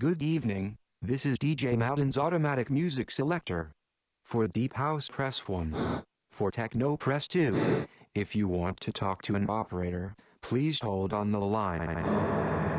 Good evening, this is DJ Madden's automatic music selector. For Deep House press 1. For Techno press 2. If you want to talk to an operator, please hold on the line.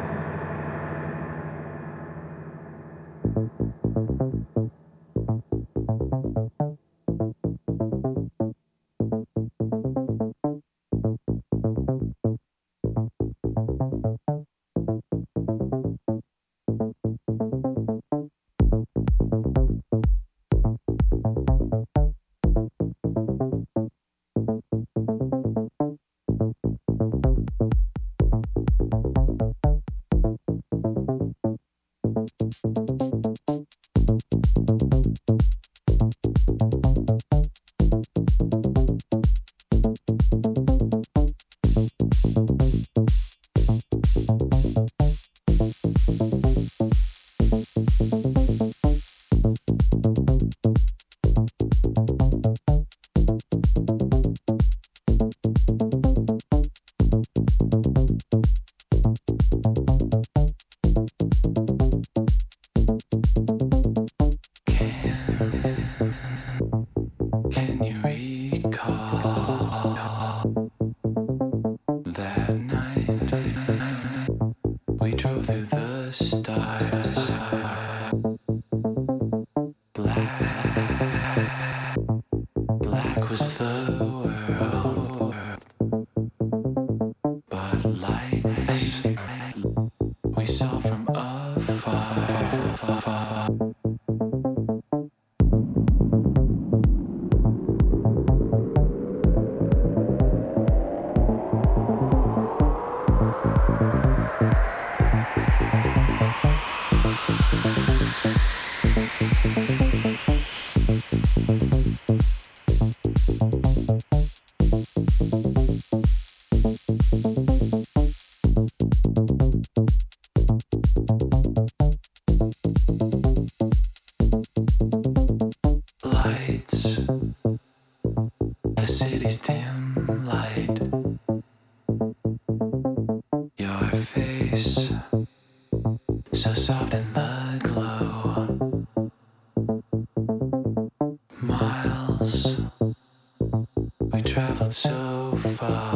so far.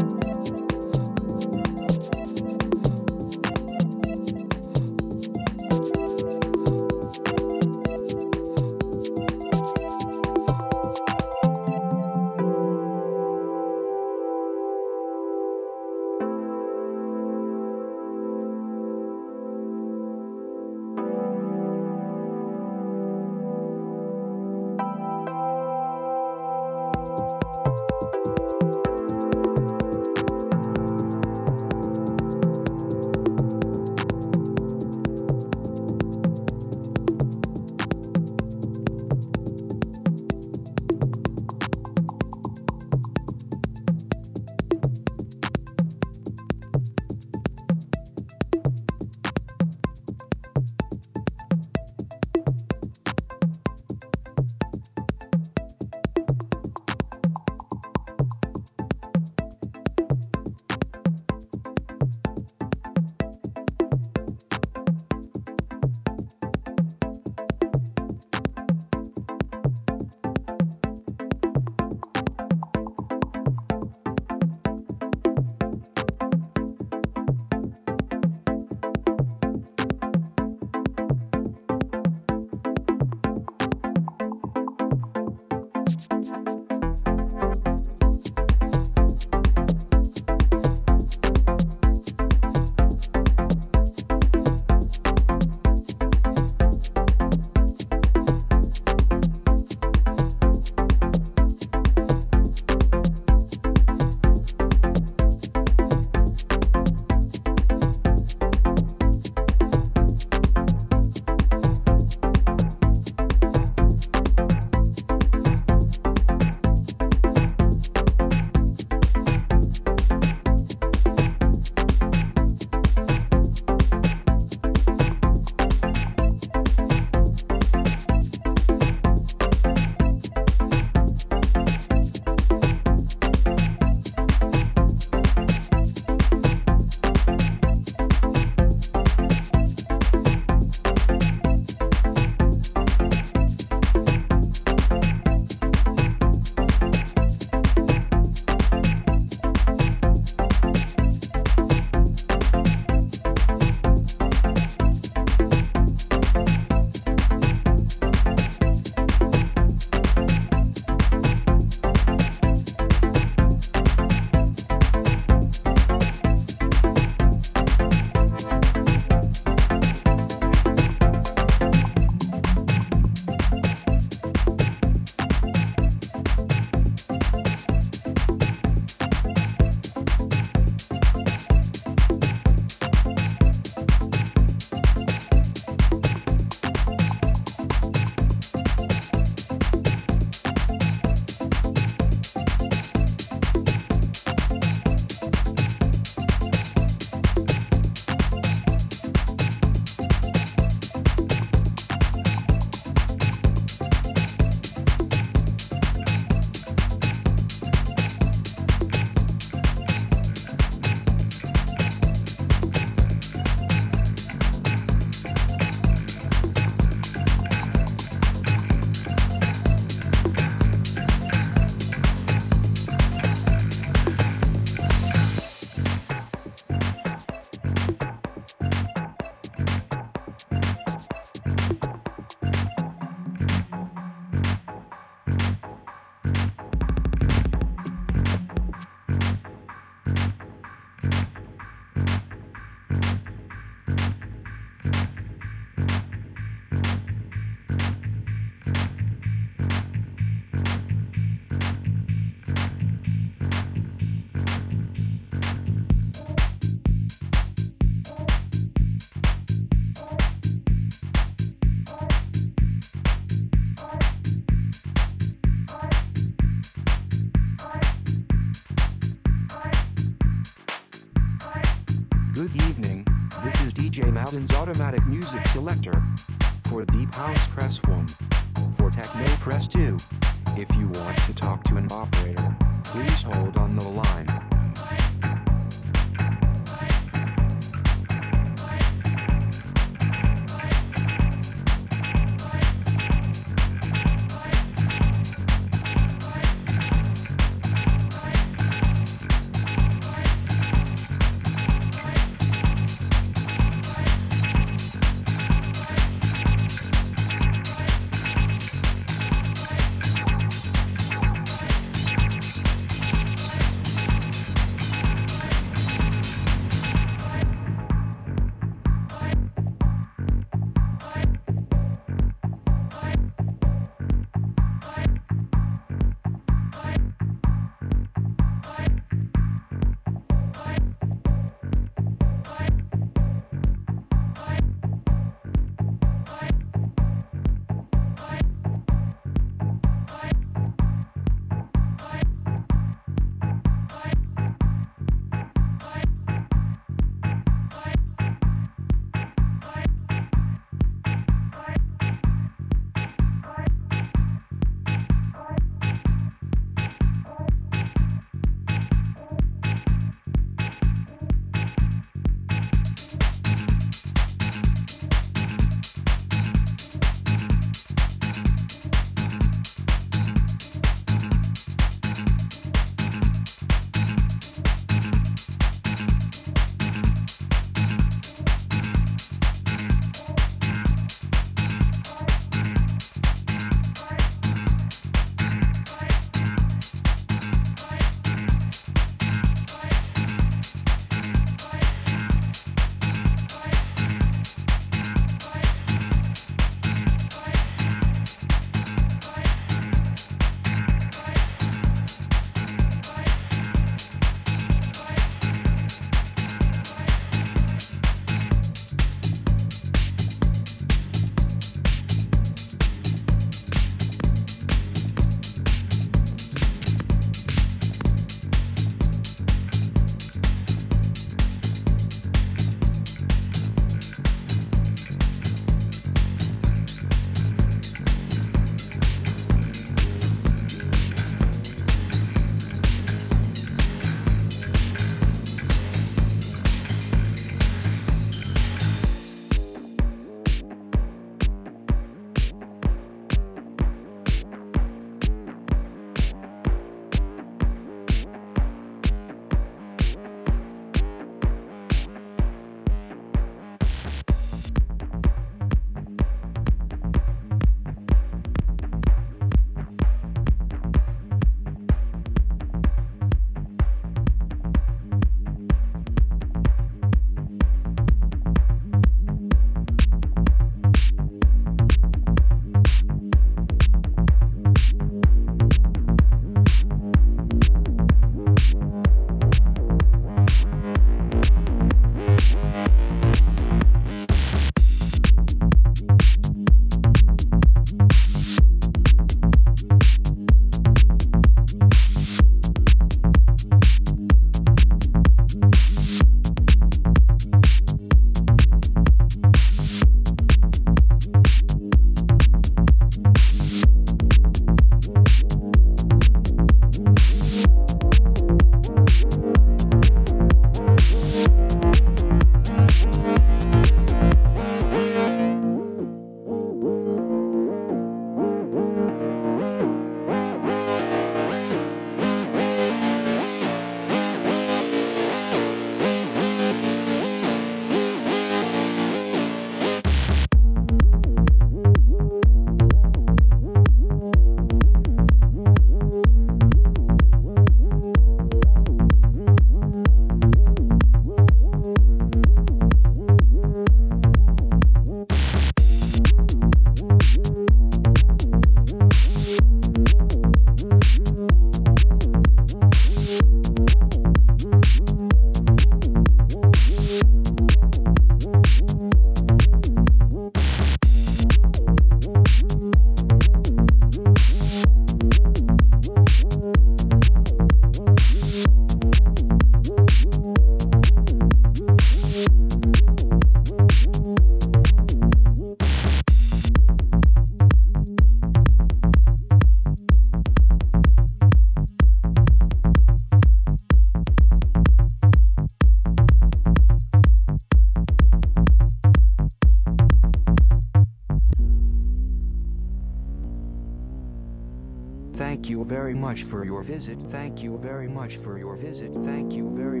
Much for your visit. Thank you very much for your visit. Thank you very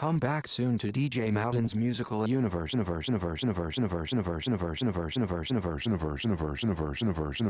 come back soon to DJ Madden's musical universe. Universe. Universe. Universe. Universe. Universe. Universe. Universe. Universe. Universe. Universe. Universe. Universe. Universe.